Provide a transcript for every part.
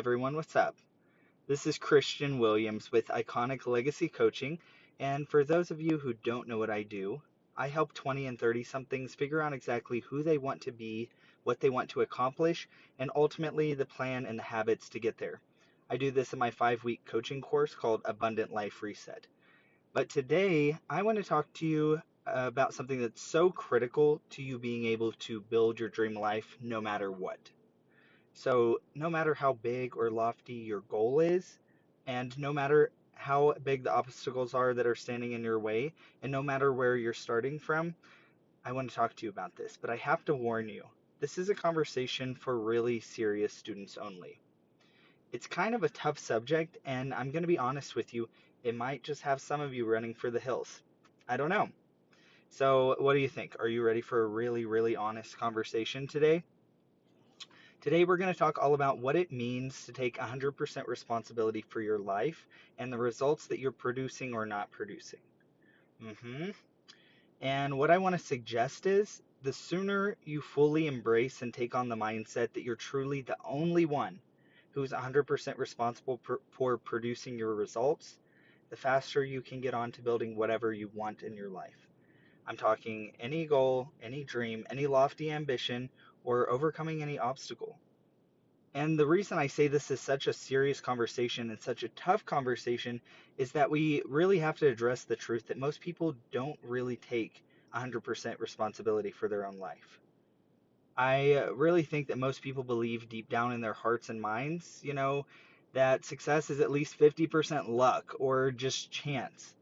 everyone, what's up? This is Christian Williams with Iconic Legacy Coaching, and for those of you who don't know what I do, I help 20 and 30 somethings figure out exactly who they want to be, what they want to accomplish, and ultimately the plan and the habits to get there. I do this in my five week coaching course called Abundant Life Reset. But today, I want to talk to you about something that's so critical to you being able to build your dream life no matter what. So, no matter how big or lofty your goal is, and no matter how big the obstacles are that are standing in your way, and no matter where you're starting from, I want to talk to you about this. But I have to warn you this is a conversation for really serious students only. It's kind of a tough subject, and I'm going to be honest with you, it might just have some of you running for the hills. I don't know. So, what do you think? Are you ready for a really, really honest conversation today? Today, we're going to talk all about what it means to take 100% responsibility for your life and the results that you're producing or not producing. Mm-hmm. And what I want to suggest is the sooner you fully embrace and take on the mindset that you're truly the only one who's 100% responsible for producing your results, the faster you can get on to building whatever you want in your life. I'm talking any goal, any dream, any lofty ambition, or overcoming any obstacle. And the reason I say this is such a serious conversation and such a tough conversation is that we really have to address the truth that most people don't really take 100% responsibility for their own life. I uh, really think that most people believe deep down in their hearts and minds, you know, that success is at least 50% luck or just chance.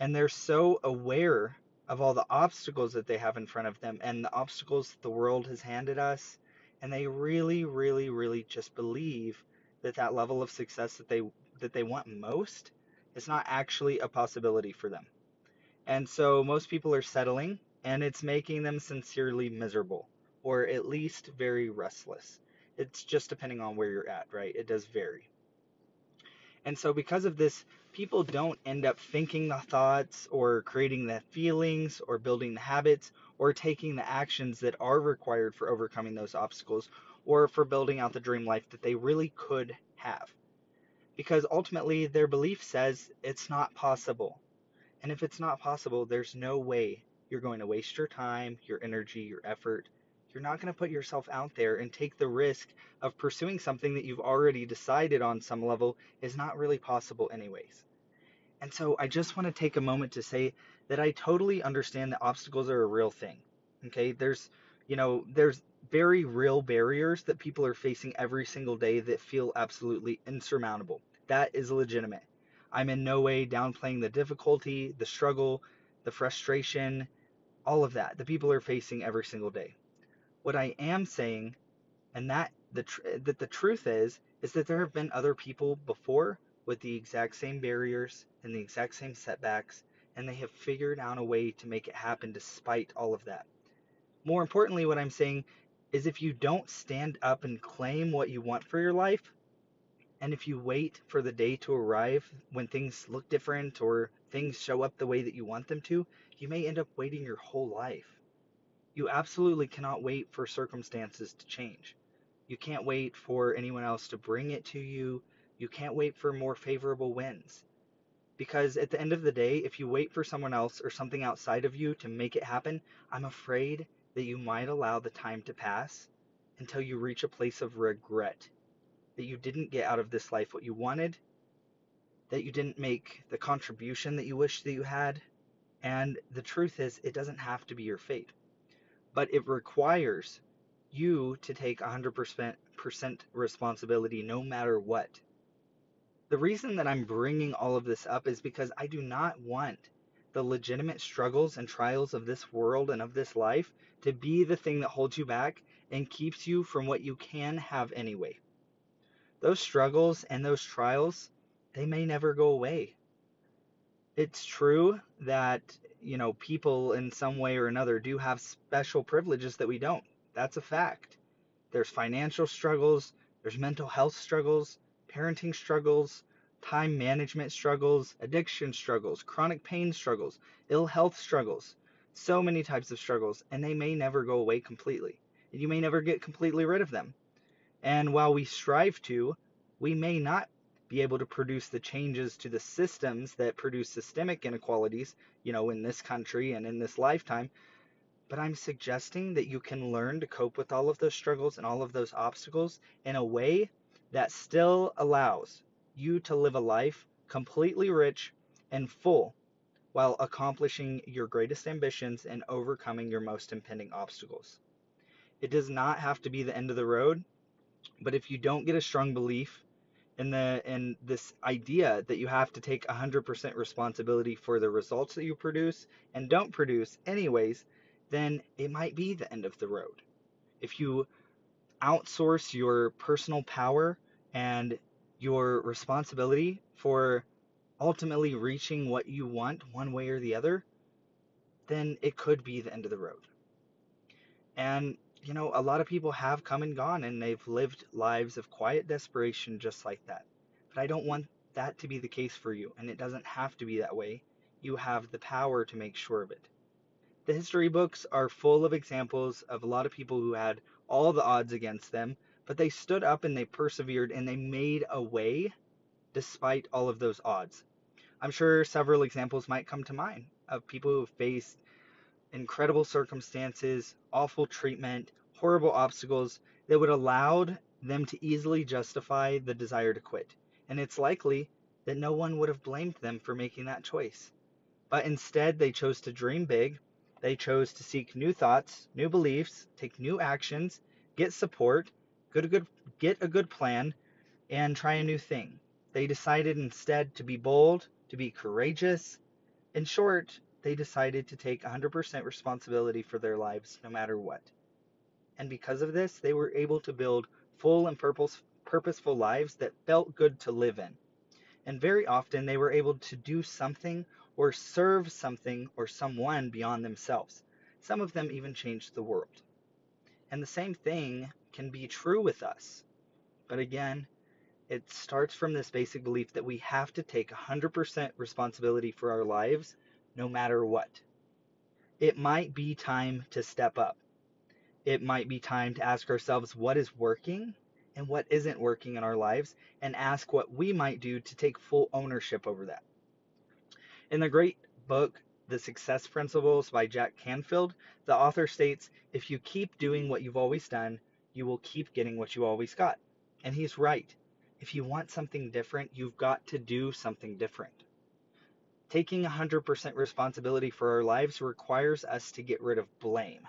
And they're so aware of all the obstacles that they have in front of them and the obstacles the world has handed us. And they really really really just believe that that level of success that they that they want most is not actually a possibility for them. And so most people are settling and it's making them sincerely miserable or at least very restless. It's just depending on where you're at right? It does vary. And so because of this people don't end up thinking the thoughts or creating the feelings or building the habits or taking the actions that are required for overcoming those obstacles or for building out the dream life that they really could have. Because ultimately, their belief says it's not possible. And if it's not possible, there's no way you're going to waste your time, your energy, your effort. You're not going to put yourself out there and take the risk of pursuing something that you've already decided on some level is not really possible, anyways. And so I just want to take a moment to say that I totally understand that obstacles are a real thing. Okay, there's, you know, there's very real barriers that people are facing every single day that feel absolutely insurmountable. That is legitimate. I'm in no way downplaying the difficulty, the struggle, the frustration, all of that that people are facing every single day. What I am saying, and that the tr- that the truth is, is that there have been other people before with the exact same barriers and the exact same setbacks, and they have figured out a way to make it happen despite all of that. More importantly, what I'm saying is if you don't stand up and claim what you want for your life, and if you wait for the day to arrive when things look different or things show up the way that you want them to, you may end up waiting your whole life. You absolutely cannot wait for circumstances to change. You can't wait for anyone else to bring it to you. You can't wait for more favorable winds. Because at the end of the day, if you wait for someone else or something outside of you to make it happen, I'm afraid that you might allow the time to pass until you reach a place of regret that you didn't get out of this life what you wanted, that you didn't make the contribution that you wish that you had. And the truth is, it doesn't have to be your fate, but it requires you to take 100% responsibility no matter what. The reason that I'm bringing all of this up is because I do not want the legitimate struggles and trials of this world and of this life to be the thing that holds you back and keeps you from what you can have anyway. Those struggles and those trials, they may never go away. It's true that, you know, people in some way or another do have special privileges that we don't. That's a fact. There's financial struggles, there's mental health struggles, parenting struggles, time management struggles, addiction struggles, chronic pain struggles, ill health struggles, so many types of struggles, and they may never go away completely. And you may never get completely rid of them. And while we strive to, We may not be able to produce the changes to the systems that produce systemic inequalities, you know, in this country and in this lifetime. But I'm suggesting that you can learn to cope with all of those struggles and all of those obstacles in a way that still allows you to live a life completely rich and full while accomplishing your greatest ambitions and overcoming your most impending obstacles. It does not have to be the end of the road, but if you don't get a strong belief in the in this idea that you have to take 100% responsibility for the results that you produce and don't produce anyways, then it might be the end of the road. If you outsource your personal power and your responsibility for ultimately reaching what you want one way or the other, then it could be the end of the road. And you know, a lot of people have come and gone and they've lived lives of quiet desperation just like that. But I don't want that to be the case for you, and it doesn't have to be that way. You have the power to make sure of it. The history books are full of examples of a lot of people who had all the odds against them, but they stood up and they persevered and they made a way despite all of those odds. I'm sure several examples might come to mind of people who have faced incredible circumstances, awful treatment, horrible obstacles that would allowed them to easily justify the desire to quit. And it's likely that no one would have blamed them for making that choice. But instead, they chose to dream big. They chose to seek new thoughts, new beliefs, take new actions, get support, get a good, get a good plan, and try a new thing. They decided instead to be bold, to be courageous. In short, they decided to take 100% responsibility for their lives no matter what. And because of this, they were able to build full and purposeful lives that felt good to live in. And very often they were able to do something or serve something or someone beyond themselves. Some of them even changed the world. And the same thing can be true with us. But again, it starts from this basic belief that we have to take 100% responsibility for our lives no matter what. It might be time to step up. It might be time to ask ourselves what is working and what isn't working in our lives and ask what we might do to take full ownership over that. In the great book, The Success Principles by Jack Canfield, the author states if you keep doing what you've always done, you will keep getting what you always got. And he's right. If you want something different, you've got to do something different. Taking 100% responsibility for our lives requires us to get rid of blame.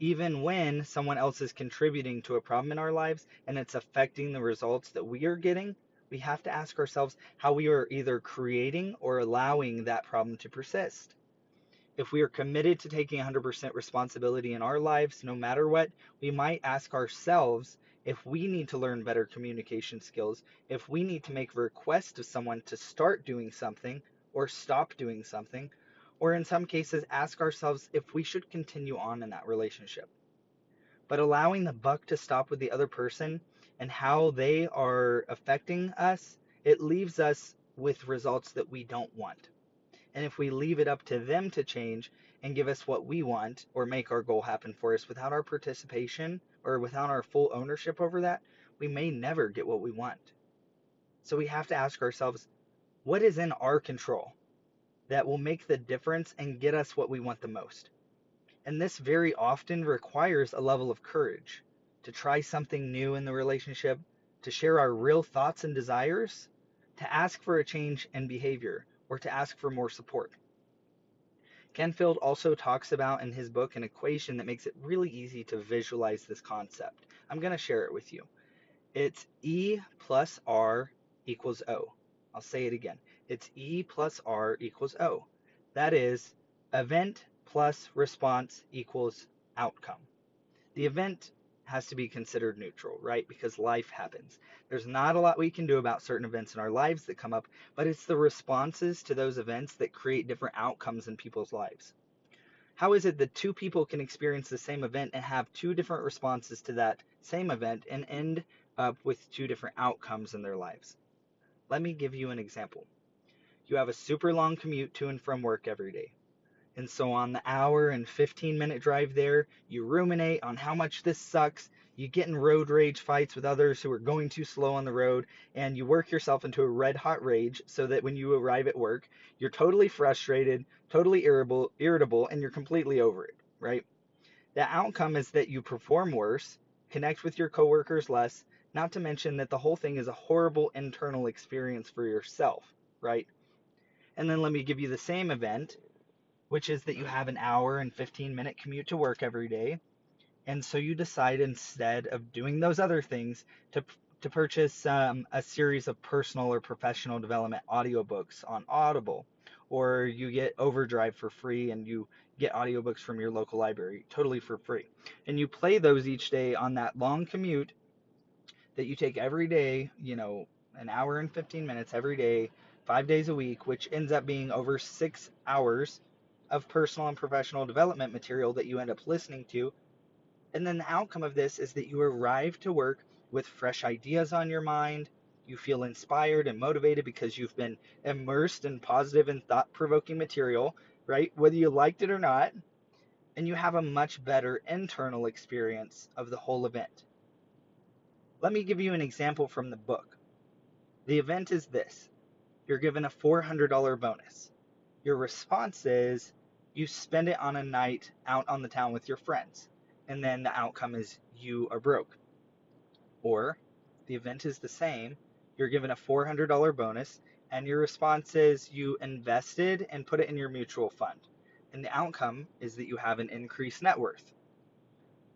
Even when someone else is contributing to a problem in our lives and it's affecting the results that we are getting, we have to ask ourselves how we are either creating or allowing that problem to persist. If we are committed to taking 100% responsibility in our lives, no matter what, we might ask ourselves if we need to learn better communication skills, if we need to make a request to someone to start doing something, or stop doing something, or in some cases ask ourselves if we should continue on in that relationship. But allowing the buck to stop with the other person and how they are affecting us, it leaves us with results that we don't want. And if we leave it up to them to change and give us what we want or make our goal happen for us without our participation or without our full ownership over that, we may never get what we want. So we have to ask ourselves what is in our control that will make the difference and get us what we want the most? And this very often requires a level of courage to try something new in the relationship, to share our real thoughts and desires, to ask for a change in behavior, or to ask for more support. Canfield also talks about in his book an equation that makes it really easy to visualize this concept. I'm going to share it with you. It's E plus R equals O. I'll say it again. It's E plus R equals O. That is, event plus response equals outcome. The event has to be considered neutral, right? Because life happens. There's not a lot we can do about certain events in our lives that come up, but it's the responses to those events that create different outcomes in people's lives. How is it that two people can experience the same event and have two different responses to that same event and end up with two different outcomes in their lives? Let me give you an example. You have a super long commute to and from work every day. And so on the hour and 15 minute drive there, you ruminate on how much this sucks. You get in road rage fights with others who are going too slow on the road, and you work yourself into a red hot rage so that when you arrive at work, you're totally frustrated, totally irritable, irritable, and you're completely over it, right? The outcome is that you perform worse, connect with your coworkers less, not to mention that the whole thing is a horrible internal experience for yourself, right? And then let me give you the same event which is that you have an hour and 15 minute commute to work every day. And so you decide instead of doing those other things to, to purchase um, a series of personal or professional development audiobooks on Audible, or you get Overdrive for free and you get audiobooks from your local library totally for free. And you play those each day on that long commute that you take every day, you know, an hour and 15 minutes every day, five days a week, which ends up being over six hours of personal and professional development material that you end up listening to. And then the outcome of this is that you arrive to work with fresh ideas on your mind. You feel inspired and motivated because you've been immersed in positive and thought provoking material, right? Whether you liked it or not. And you have a much better internal experience of the whole event. Let me give you an example from the book. The event is this you're given a $400 bonus. Your response is, you spend it on a night out on the town with your friends, and then the outcome is you are broke. Or the event is the same, you're given a $400 bonus, and your response is you invested and put it in your mutual fund, and the outcome is that you have an increased net worth.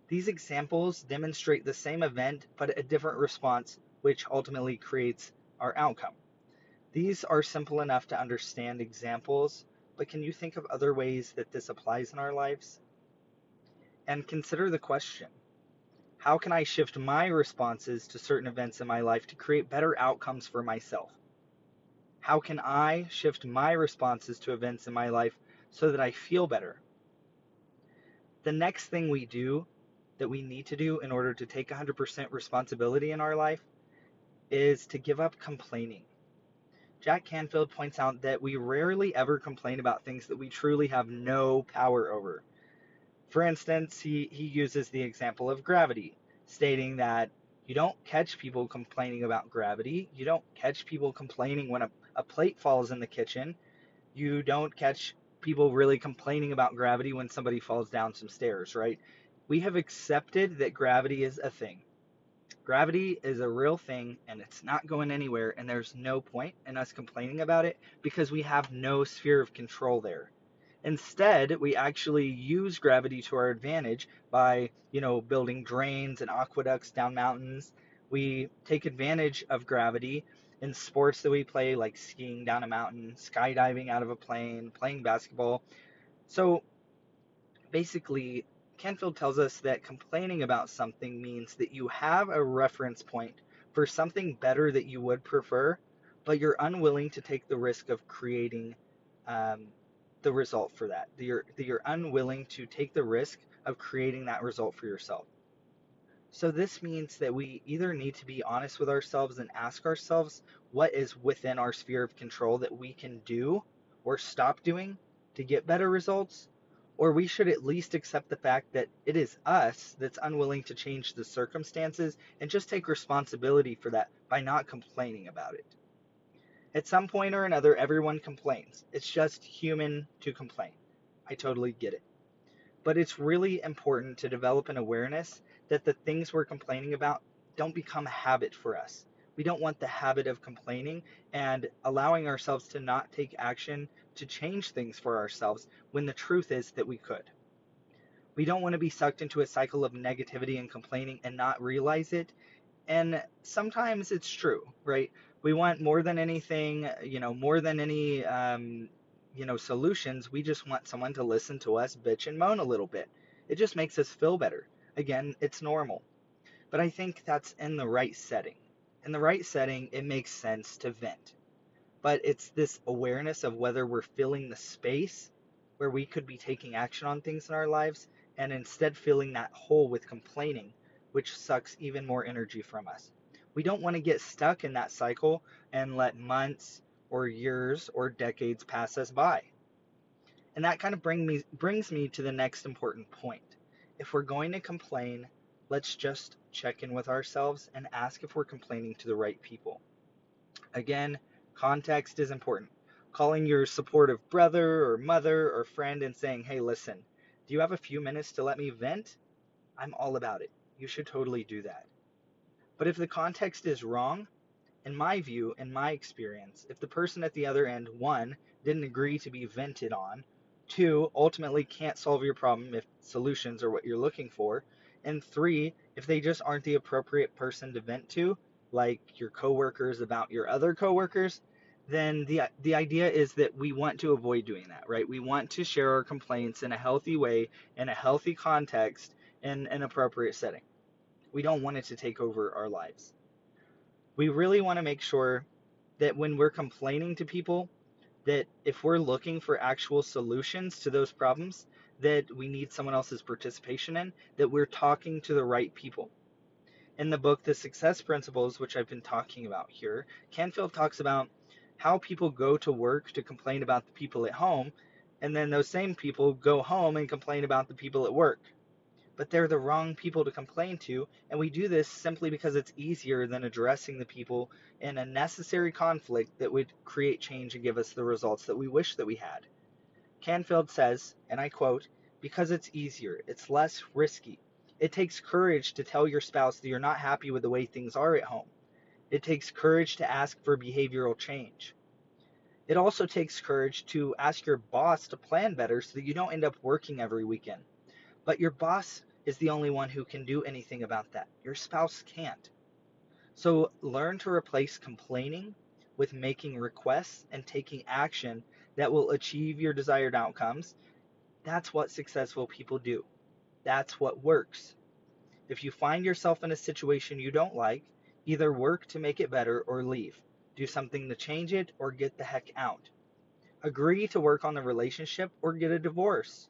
These examples demonstrate the same event but a different response, which ultimately creates our outcome. These are simple enough to understand examples but can you think of other ways that this applies in our lives? And consider the question How can I shift my responses to certain events in my life to create better outcomes for myself? How can I shift my responses to events in my life so that I feel better? The next thing we do that we need to do in order to take 100% responsibility in our life is to give up complaining. Jack Canfield points out that we rarely ever complain about things that we truly have no power over. For instance, he, he uses the example of gravity, stating that you don't catch people complaining about gravity. You don't catch people complaining when a, a plate falls in the kitchen. You don't catch people really complaining about gravity when somebody falls down some stairs, right? We have accepted that gravity is a thing. Gravity is a real thing and it's not going anywhere, and there's no point in us complaining about it because we have no sphere of control there. Instead, we actually use gravity to our advantage by, you know, building drains and aqueducts down mountains. We take advantage of gravity in sports that we play, like skiing down a mountain, skydiving out of a plane, playing basketball. So basically, Canfield tells us that complaining about something means that you have a reference point for something better that you would prefer, but you're unwilling to take the risk of creating um, the result for that. That you're, that you're unwilling to take the risk of creating that result for yourself. So, this means that we either need to be honest with ourselves and ask ourselves what is within our sphere of control that we can do or stop doing to get better results, or we should at least accept the fact that it is us that's unwilling to change the circumstances and just take responsibility for that by not complaining about it. At some point or another, everyone complains. It's just human to complain. I totally get it. But it's really important to develop an awareness that the things we're complaining about don't become a habit for us. We don't want the habit of complaining and allowing ourselves to not take action to change things for ourselves when the truth is that we could. We don't want to be sucked into a cycle of negativity and complaining and not realize it. And sometimes it's true, right? We want more than anything, you know, more than any, um, you know, solutions. We just want someone to listen to us bitch and moan a little bit. It just makes us feel better. Again, it's normal. But I think that's in the right setting. In the right setting, it makes sense to vent but it's this awareness of whether we're filling the space where we could be taking action on things in our lives and instead filling that hole with complaining, which sucks even more energy from us. We don't want to get stuck in that cycle and let months or years or decades pass us by. And that kind of bring me, brings me to the next important point. If we're going to complain, let's just check in with ourselves and ask if we're complaining to the right people. Again, context is important. Calling your supportive brother or mother or friend and saying, hey, listen, do you have a few minutes to let me vent? I'm all about it. You should totally do that. But if the context is wrong, in my view, in my experience, if the person at the other end, one, didn't agree to be vented on, two, ultimately can't solve your problem if solutions are what you're looking for, and three, if they just aren't the appropriate person to vent to, like your coworkers about your other coworkers, then the the idea is that we want to avoid doing that, right? We want to share our complaints in a healthy way, in a healthy context, in an appropriate setting. We don't want it to take over our lives. We really want to make sure that when we're complaining to people, that if we're looking for actual solutions to those problems that we need someone else's participation in, that we're talking to the right people. In the book, The Success Principles, which I've been talking about here, Canfield talks about how people go to work to complain about the people at home, and then those same people go home and complain about the people at work but they're the wrong people to complain to, and we do this simply because it's easier than addressing the people in a necessary conflict that would create change and give us the results that we wish that we had. Canfield says, and I quote, because it's easier, it's less risky. It takes courage to tell your spouse that you're not happy with the way things are at home. It takes courage to ask for behavioral change. It also takes courage to ask your boss to plan better so that you don't end up working every weekend. But your boss is the only one who can do anything about that. Your spouse can't. So learn to replace complaining with making requests and taking action that will achieve your desired outcomes. That's what successful people do. That's what works. If you find yourself in a situation you don't like, either work to make it better or leave. Do something to change it or get the heck out. Agree to work on the relationship or get a divorce.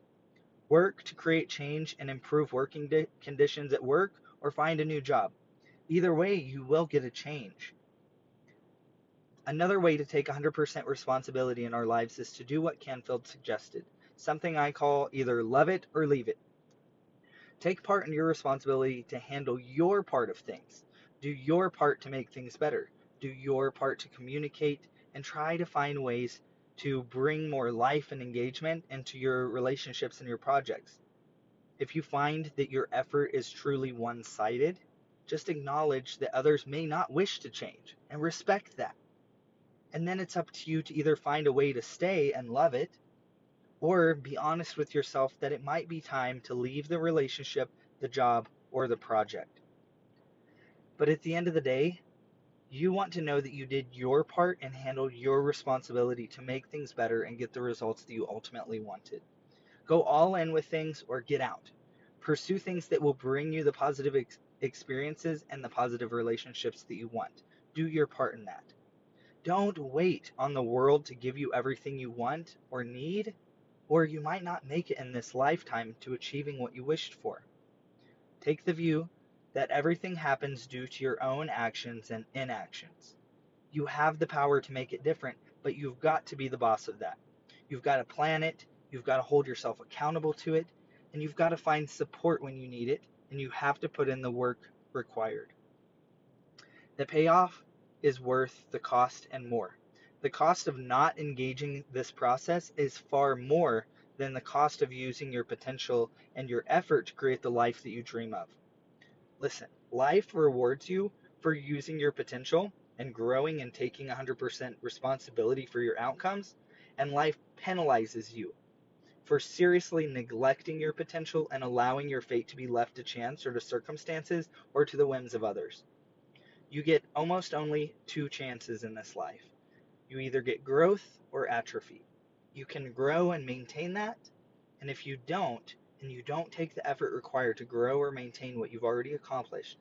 Work to create change and improve working di- conditions at work or find a new job. Either way, you will get a change. Another way to take 100% responsibility in our lives is to do what Canfield suggested, something I call either love it or leave it. Take part in your responsibility to handle your part of things. Do your part to make things better. Do your part to communicate and try to find ways to bring more life and engagement into your relationships and your projects. If you find that your effort is truly one sided, just acknowledge that others may not wish to change and respect that. And then it's up to you to either find a way to stay and love it, or be honest with yourself that it might be time to leave the relationship, the job, or the project. But at the end of the day, you want to know that you did your part and handled your responsibility to make things better and get the results that you ultimately wanted. Go all in with things or get out. Pursue things that will bring you the positive ex- experiences and the positive relationships that you want. Do your part in that. Don't wait on the world to give you everything you want or need, or you might not make it in this lifetime to achieving what you wished for. Take the view that everything happens due to your own actions and inactions. You have the power to make it different, but you've got to be the boss of that. You've got to plan it, you've got to hold yourself accountable to it, and you've got to find support when you need it, and you have to put in the work required. The payoff is worth the cost and more. The cost of not engaging this process is far more than the cost of using your potential and your effort to create the life that you dream of. Listen, life rewards you for using your potential and growing and taking 100% responsibility for your outcomes, and life penalizes you for seriously neglecting your potential and allowing your fate to be left to chance or to circumstances or to the whims of others. You get almost only two chances in this life. You either get growth or atrophy. You can grow and maintain that, and if you don't, and you don't take the effort required to grow or maintain what you've already accomplished,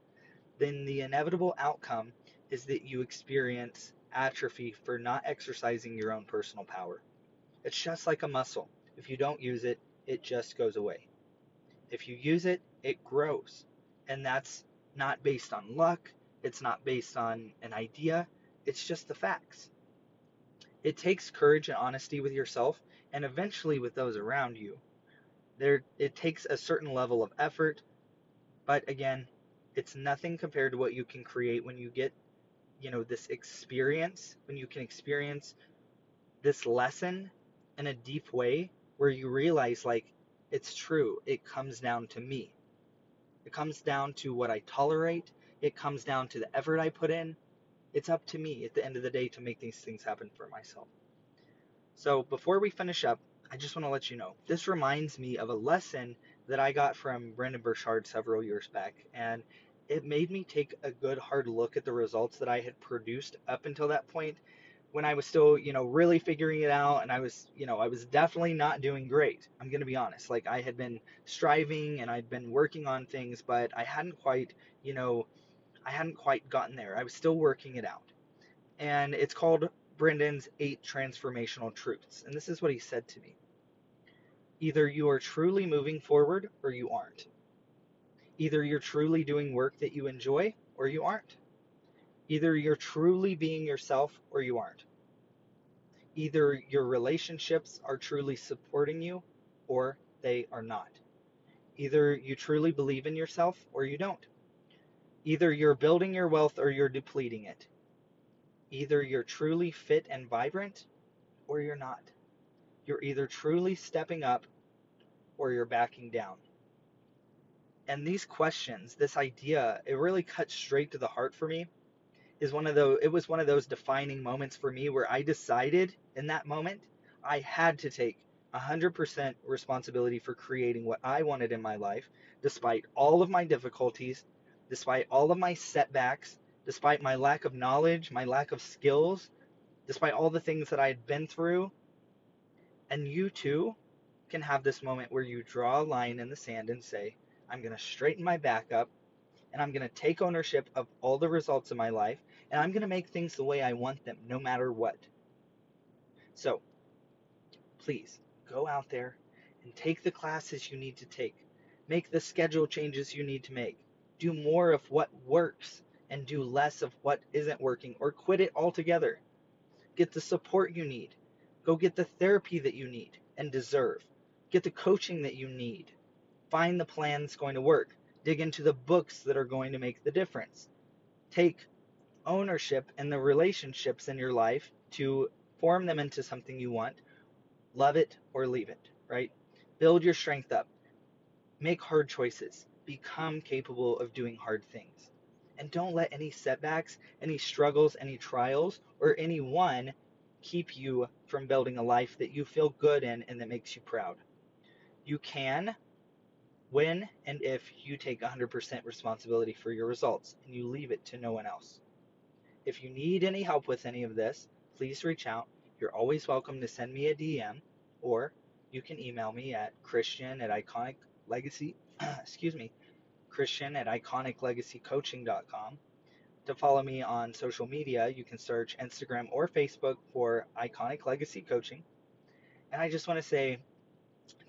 then the inevitable outcome is that you experience atrophy for not exercising your own personal power. It's just like a muscle. If you don't use it, it just goes away. If you use it, it grows. And that's not based on luck, it's not based on an idea, it's just the facts. It takes courage and honesty with yourself and eventually with those around you. There, it takes a certain level of effort, but again, it's nothing compared to what you can create when you get, you know, this experience, when you can experience this lesson in a deep way where you realize, like, it's true. It comes down to me. It comes down to what I tolerate. It comes down to the effort I put in. It's up to me at the end of the day to make these things happen for myself. So before we finish up, I just want to let you know this reminds me of a lesson that I got from Brendon Burchard several years back, and it made me take a good hard look at the results that I had produced up until that point when I was still, you know, really figuring it out and I was, you know, I was definitely not doing great. I'm going to be honest. Like I had been striving and I'd been working on things, but I hadn't quite, you know, I hadn't quite gotten there. I was still working it out. And it's called Brendon's Eight Transformational Truths. And this is what he said to me Either you are truly moving forward or you aren't. Either you're truly doing work that you enjoy or you aren't. Either you're truly being yourself or you aren't. Either your relationships are truly supporting you or they are not. Either you truly believe in yourself or you don't. Either you're building your wealth or you're depleting it. Either you're truly fit and vibrant or you're not. You're either truly stepping up or you're backing down. And these questions, this idea, it really cuts straight to the heart for me. Is one of those it was one of those defining moments for me where I decided in that moment I had to take 100% responsibility for creating what I wanted in my life despite all of my difficulties, despite all of my setbacks, despite my lack of knowledge, my lack of skills, despite all the things that I had been through. And you too can have this moment where you draw a line in the sand and say, I'm going to straighten my back up and I'm going to take ownership of all the results of my life and I'm going to make things the way I want them no matter what. So, please go out there and take the classes you need to take. Make the schedule changes you need to make. Do more of what works and do less of what isn't working or quit it altogether. Get the support you need. Go get the therapy that you need and deserve. Get the coaching that you need. Find the plan that's going to work. Dig into the books that are going to make the difference. Take ownership in the relationships in your life to form them into something you want. Love it or leave it, right? Build your strength up. Make hard choices. Become capable of doing hard things. And don't let any setbacks, any struggles, any trials, or any one keep you from building a life that you feel good in and that makes you proud. You can when and if you take 100% responsibility for your results and you leave it to no one else. If you need any help with any of this, please reach out. You're always welcome to send me a DM or you can email me at christian at iconic legacy excuse me christian at iconiclegacycoaching.com to follow me on social media you can search instagram or facebook for iconic legacy coaching. And i just want to say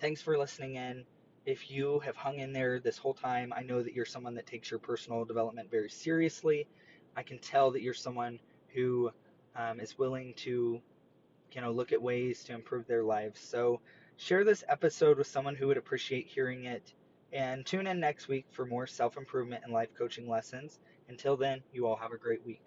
thanks for listening in. If you have hung in there this whole time i know that you're someone that takes your personal development very seriously. I can tell that you're someone who um, is willing to you know look at ways to improve their lives. So Share this episode with someone who would appreciate hearing it. And tune in next week for more self improvement and life coaching lessons. Until then, you all have a great week.